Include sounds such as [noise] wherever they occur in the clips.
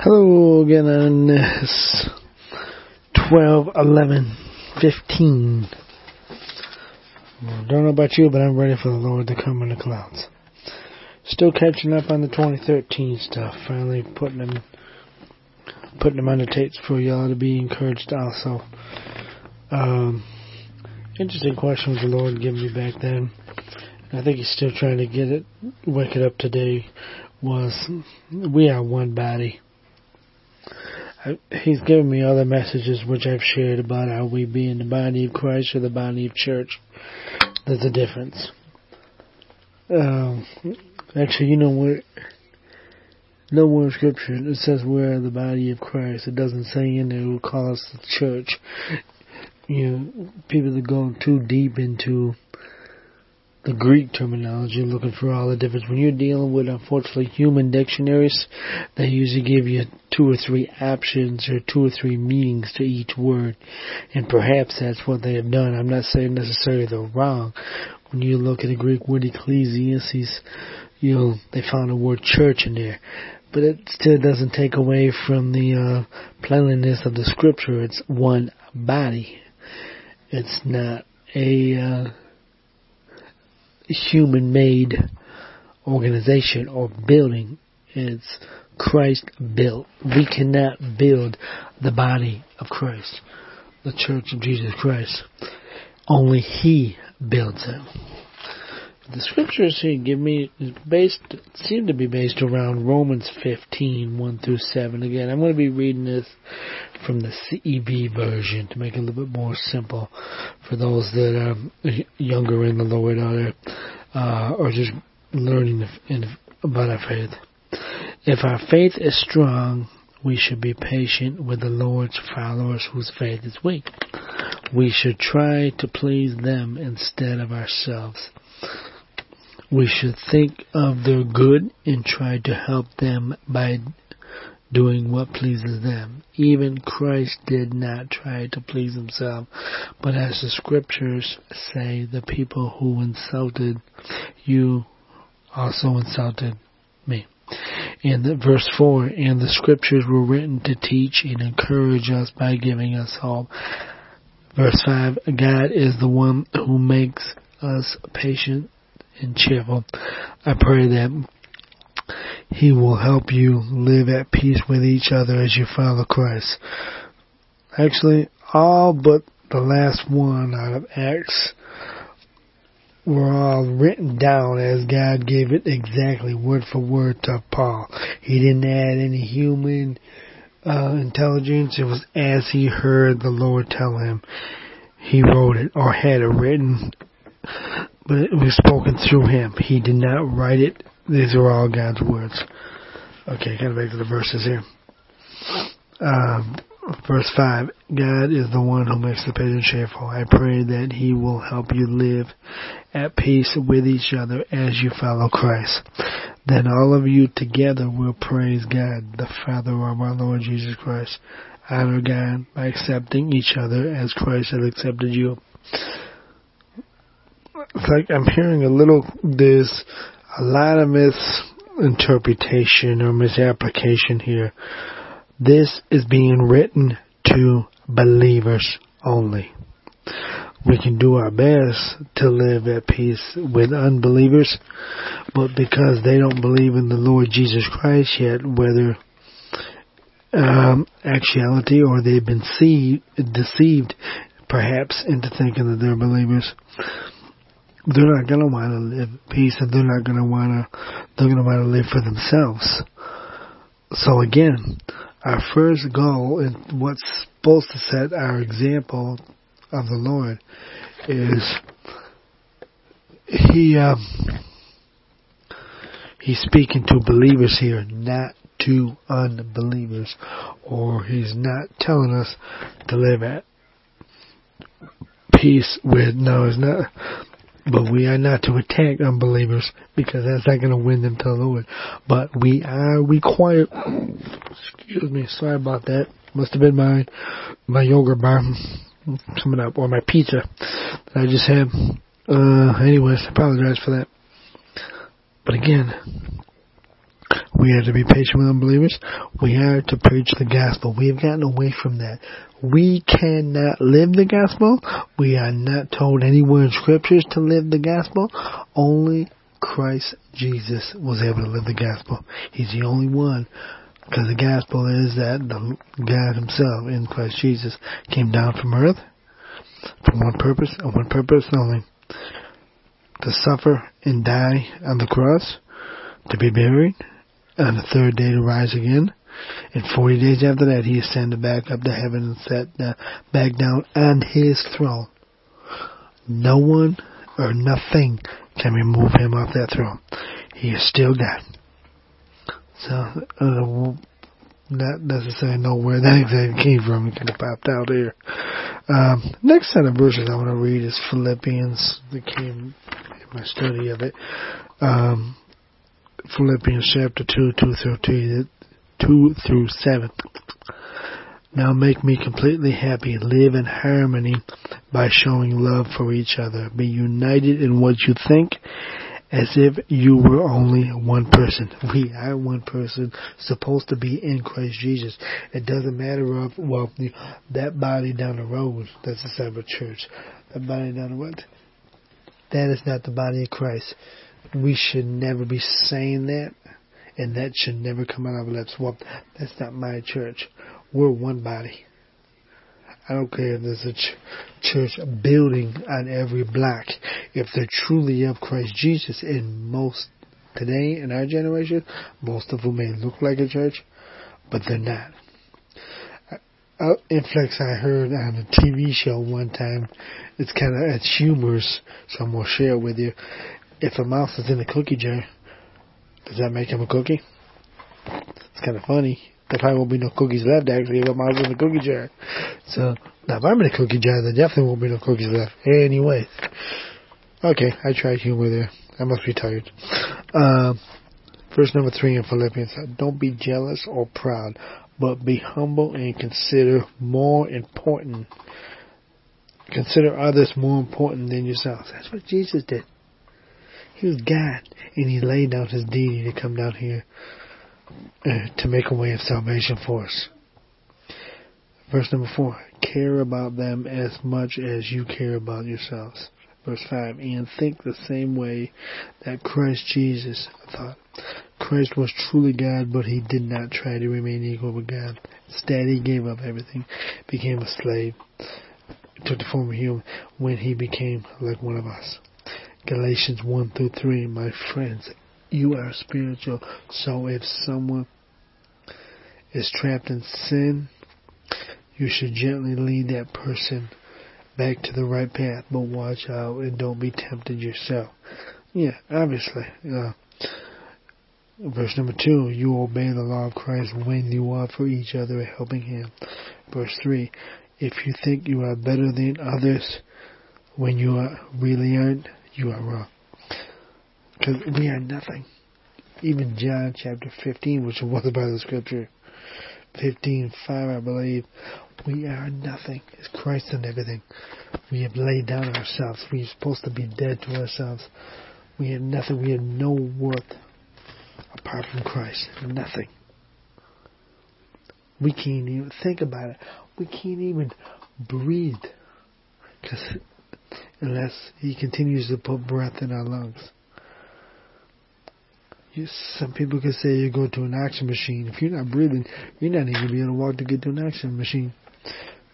Hello again on this 12, 11, 15. Well, don't know about you, but I'm ready for the Lord to come in the clouds. Still catching up on the 2013 stuff. Finally putting them, putting them on the tapes for y'all to be encouraged also. Um, interesting questions the Lord gave me back then. I think He's still trying to get it, wake it up today. Was we are one body he's given me other messages which I've shared about how we be in the body of Christ or the body of church. There's a difference. Um, actually, you know what? Nowhere in Scripture it says we're the body of Christ. It doesn't say in there who call us the church. You know, people that go too deep into the Greek terminology, looking for all the difference. When you're dealing with, unfortunately, human dictionaries, they usually give you two or three options or two or three meanings to each word. And perhaps that's what they have done. I'm not saying necessarily they're wrong. When you look at the Greek word ecclesiastes, you know, they found the word church in there. But it still doesn't take away from the uh, plainness of the scripture. It's one body. It's not a uh, human made organization or building. It's Christ built. We cannot build the body of Christ, the church of Jesus Christ. Only He builds it. The scriptures here give me based seem to be based around Romans 15, 1 through 7. Again, I'm going to be reading this from the CEV version to make it a little bit more simple for those that are younger in the Lord or, uh, or just learning about our faith. If our faith is strong, we should be patient with the Lord's followers whose faith is weak. We should try to please them instead of ourselves. We should think of their good and try to help them by doing what pleases them. Even Christ did not try to please himself, but as the scriptures say, the people who insulted you also insulted me. In the, verse 4, and the scriptures were written to teach and encourage us by giving us hope. Verse 5, God is the one who makes us patient and cheerful. I pray that He will help you live at peace with each other as you follow Christ. Actually, all but the last one out of Acts were all written down as God gave it exactly word for word to Paul. He didn't add any human uh, intelligence. It was as he heard the Lord tell him. He wrote it or had it written but it was spoken through him. He did not write it. These are all God's words. Okay, kind of back to the verses here. Um, verse 5 God is the one who makes the patient cheerful. I pray that He will help you live at peace with each other as you follow Christ. Then all of you together will praise God, the Father of our Lord Jesus Christ. Honor God by accepting each other as Christ has accepted you like I'm hearing a little, there's a lot of misinterpretation or misapplication here. This is being written to believers only. We can do our best to live at peace with unbelievers, but because they don't believe in the Lord Jesus Christ yet, whether um, actuality or they've been see, deceived perhaps into thinking that they're believers, they're not to want to live peace and they're not want to, they're to want to live for themselves. So again, our first goal and what's supposed to set our example of the Lord is he, um, he's speaking to believers here, not to unbelievers, or he's not telling us to live at peace with, no, it's not, but we are not to attack unbelievers because that's not going to win them to the Lord. But we are required. Excuse me, sorry about that. Must have been my my yogurt bar coming up or my pizza that I just had. Uh, anyways, I apologize for that. But again, We are to be patient with unbelievers. We are to preach the gospel. We have gotten away from that. We cannot live the gospel. We are not told anywhere in scriptures to live the gospel. Only Christ Jesus was able to live the gospel. He's the only one. Because the gospel is that the God himself in Christ Jesus came down from earth for one purpose and one purpose only. To suffer and die on the cross, to be buried, and the third day to rise again. And 40 days after that, he ascended back up to heaven and sat back down on his throne. No one or nothing can remove him off that throne. He is still God. So, uh, not necessarily know where that exactly came from. It kind of popped out here. Um, next set of verses I want to read is Philippians. That came in my study of it. Um, Philippians chapter 2, 2 through 2, 2 through 7. Now make me completely happy. Live in harmony by showing love for each other. Be united in what you think as if you were only one person. We are one person supposed to be in Christ Jesus. It doesn't matter of, well, that body down the road, that's the separate church. That body down the road, that is not the body of Christ. We should never be saying that, and that should never come out of our lips. Well, that's not my church. We're one body. I don't care if there's a ch- church building on every block. If they're truly of Christ Jesus, and most today in our generation, most of them may look like a church, but they're not. Uh, influx I heard on a TV show one time. It's kind of it's humorous, so I'm gonna share it with you. If a mouse is in a cookie jar, does that make him a cookie? It's kind of funny. There probably won't be no cookies left actually if a mouse is in the cookie jar. So now if I'm in a cookie jar, there definitely won't be no cookies left. Anyway, okay, I tried humor there. I must be tired. Uh, verse number three in Philippians: Don't be jealous or proud, but be humble and consider more important. Consider others more important than yourselves. That's what Jesus did. He was God, and He laid down His deity to come down here uh, to make a way of salvation for us. Verse number four, care about them as much as you care about yourselves. Verse 5, and think the same way that Christ Jesus thought. Christ was truly God, but he did not try to remain equal with God. Instead, he gave up everything, became a slave, took the form of human when he became like one of us. Galatians 1 through 3, my friends, you are spiritual. So if someone is trapped in sin, you should gently lead that person back to the right path, but watch out and don't be tempted yourself. Yeah, obviously. Uh, verse number two, you obey the law of Christ when you offer each other a helping hand. Verse three, if you think you are better than others when you are really aren't, you are wrong. Because we are nothing. Even John chapter 15, which was about the scripture, 15, 5, I believe, we are nothing. It's Christ and everything. We have laid down ourselves. We are supposed to be dead to ourselves. We have nothing. We have no worth apart from Christ. Nothing. We can't even think about it. We can't even breathe. Because unless He continues to put breath in our lungs. You, some people could say you go to an action machine. If you're not breathing, you're not even going to be able to walk to get to an action machine.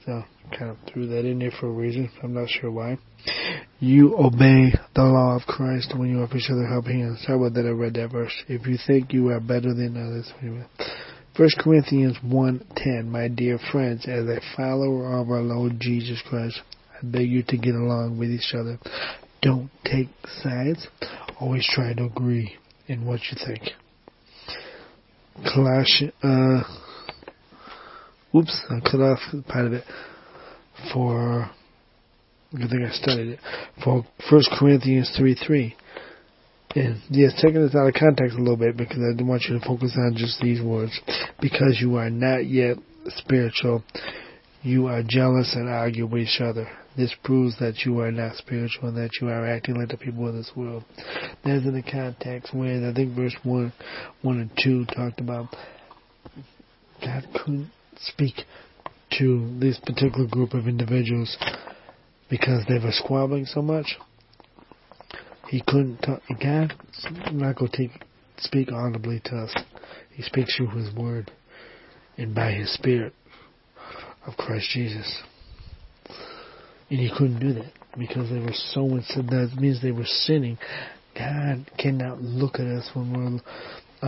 So, kind of threw that in there for a reason. I'm not sure why. You obey the law of Christ when you offer each other helping hands. How about that? I read that verse. If you think you are better than others, First Corinthians 1.10 My dear friends, as a follower of our Lord Jesus Christ, I beg you to get along with each other. Don't take sides. Always try to agree in what you think. Clash, uh, whoops, I cut off part of it for, I think I studied it, for 1 Corinthians 3 3. And yes, taking this out of context a little bit because I didn't want you to focus on just these words. Because you are not yet spiritual, you are jealous and argue with each other. This proves that you are not spiritual and that you are acting like the people of this world. That's in the context where I think verse 1, 1 and 2 talked about God couldn't speak to this particular group of individuals because they were squabbling so much. He couldn't talk. God not going to speak audibly to us. He speaks through His Word and by His Spirit of Christ Jesus. And He couldn't do that because they were so much. That means they were sinning. God cannot look at us when we're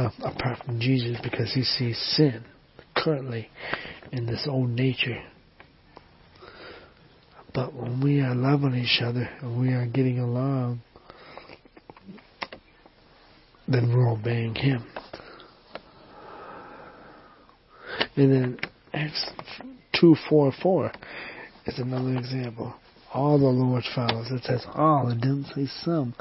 uh, apart from Jesus because He sees sin currently in this old nature. But when we are loving each other and we are getting along, then we're obeying Him. And then Acts 2 4 4 is another example. All the Lord's followers, it says all, it didn't say some,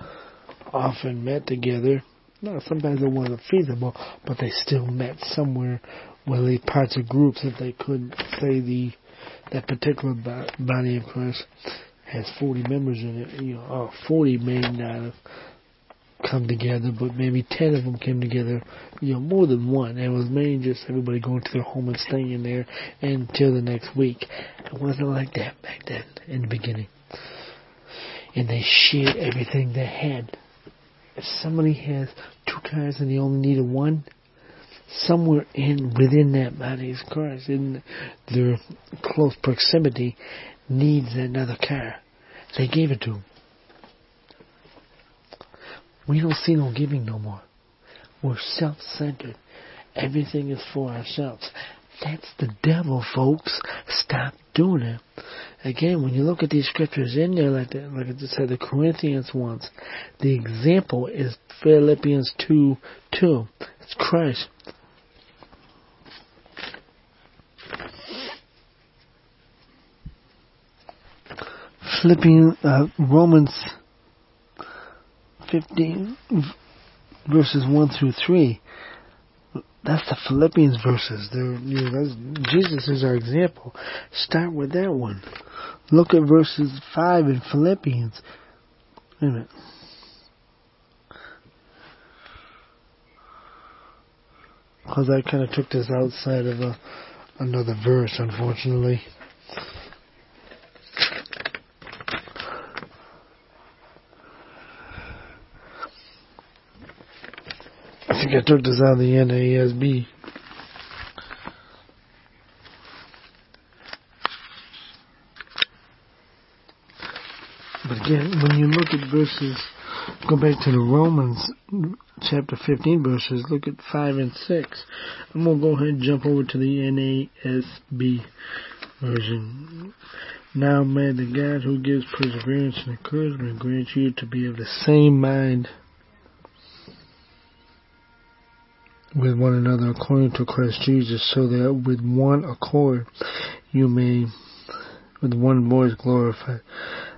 often met together. No, sometimes it wasn't feasible, but they still met somewhere where they parts of groups if they couldn't say the that particular body of Christ has 40 members in it. You know, 40 may not have come together, but maybe 10 of them came together, you know, more than one. And it was mainly just everybody going to their home and staying in there until the next week. It wasn't like that back then in the beginning. And they shared everything they had. If somebody has two cars and they only needed one, somewhere in within that body of Christ, in their close proximity, needs another car. They gave it to him. We don't see no giving no more. We're self-centered. Everything is for ourselves. That's the devil, folks. Stop doing it. Again, when you look at these scriptures in there, like the, like I said, the Corinthians ones, the example is Philippians 2 2. It's Christ. Philippians, uh, Romans 15 verses 1 through 3. That's the Philippians verses. You know, Jesus is our example. Start with that one. Look at verses 5 in Philippians. Wait a minute. Because I kind of took this outside of a, another verse, unfortunately. think I took this out of the NASB. But again, when you look at verses, go back to the Romans chapter 15 verses, look at 5 and 6. I'm going to go ahead and jump over to the NASB version. Now may the God who gives perseverance and encouragement grant you to be of the same mind with one another according to Christ Jesus, so that with one accord you may, with one voice, glorify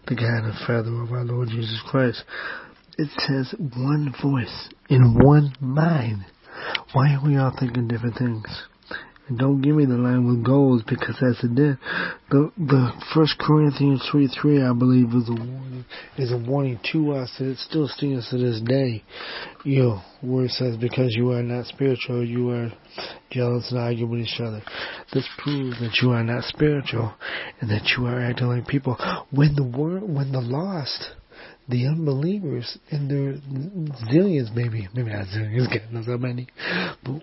the God and Father of our Lord Jesus Christ. It says one voice in one mind. Why are we all thinking different things? Don't give me the line with goals because that's a dead. The the First Corinthians three three I believe is a warning is a warning to us and it still stings to this day. You know, where it says because you are not spiritual, you are jealous and argue with each other. This proves that you are not spiritual and that you are acting like people. When the when the lost the unbelievers and their zillions maybe maybe not zillions, God knows how many, but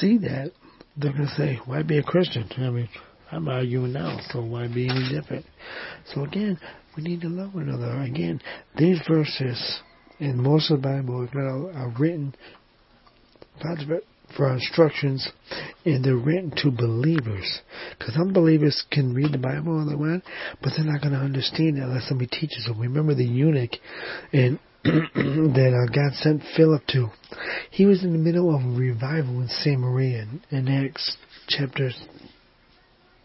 see that they're going to say, why be a Christian? I mean, I'm arguing now, so why be any different? So again, we need to love one another. Again, these verses in most of the Bible are written for instructions, and they're written to believers. Because unbelievers can read the Bible all they want, but they're not going to understand it unless somebody teaches them. Remember the eunuch and [clears throat] that uh, God sent Philip to. He was in the middle of a revival in Samaria in Acts chapter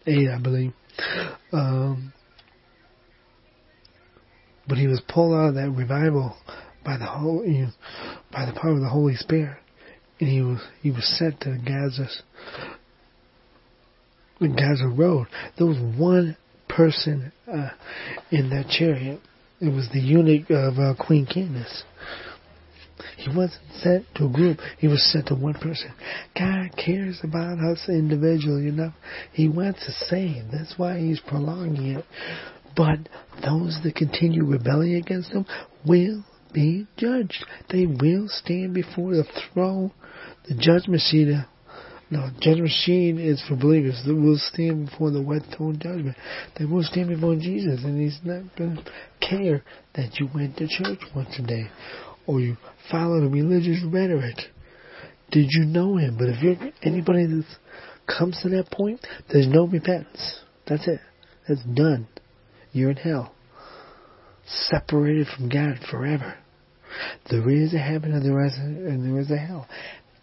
8, I believe. Um, but he was pulled out of that revival by the Holy, by the power of the Holy Spirit, and he was he was sent to Gaza in Gaza Road, there was one person uh, in that chariot. It was the eunuch of uh, Queen Candace. He wasn't sent to a group. He was sent to one person. God cares about us individually enough. He wants to save. That's why he's prolonging it. But those that continue rebelling against him will be judged. They will stand before the throne, the judgment seat. Uh, no, judgment seat is for believers. They will stand before the white throne judgment. They will stand before Jesus, and He's not going to care that you went to church once a day or you followed religious rhetoric. Did you know Him? But if you're anybody that comes to that point, there's no repentance. That's it. That's done. You're in hell separated from God forever. There is a heaven and there is a, and there is a hell.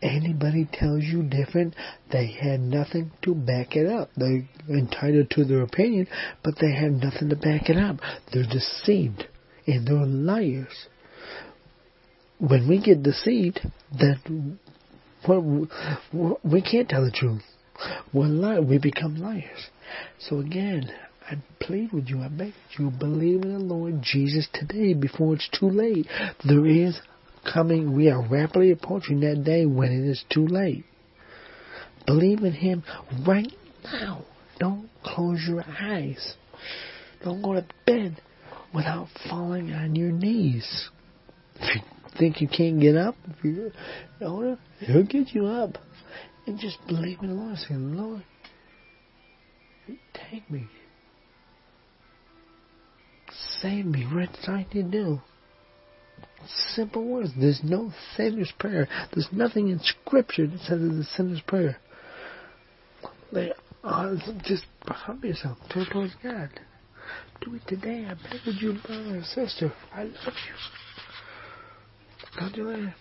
Anybody tells you different, they had nothing to back it up. They're entitled to their opinion, but they have nothing to back it up. They're deceived and they're liars. When we get deceived, then we can't tell the truth. We're li- we become liars. So again, I plead with you, I beg you, believe in the Lord Jesus today before it's too late. There is coming, we are rapidly approaching that day when it is too late. Believe in Him right now. Don't close your eyes. Don't go to bed without falling on your knees. If you think you can't get up, if you know, He'll get you up. And just believe in the Lord. Say, Lord, take me. Save me right like you do. Simple words. There's no sinner's prayer. There's nothing in Scripture that says it's a sinner's prayer. Like, uh, just humble yourself. Turn towards God. Do it today. I beg of you, brother and sister. I love you. God you later.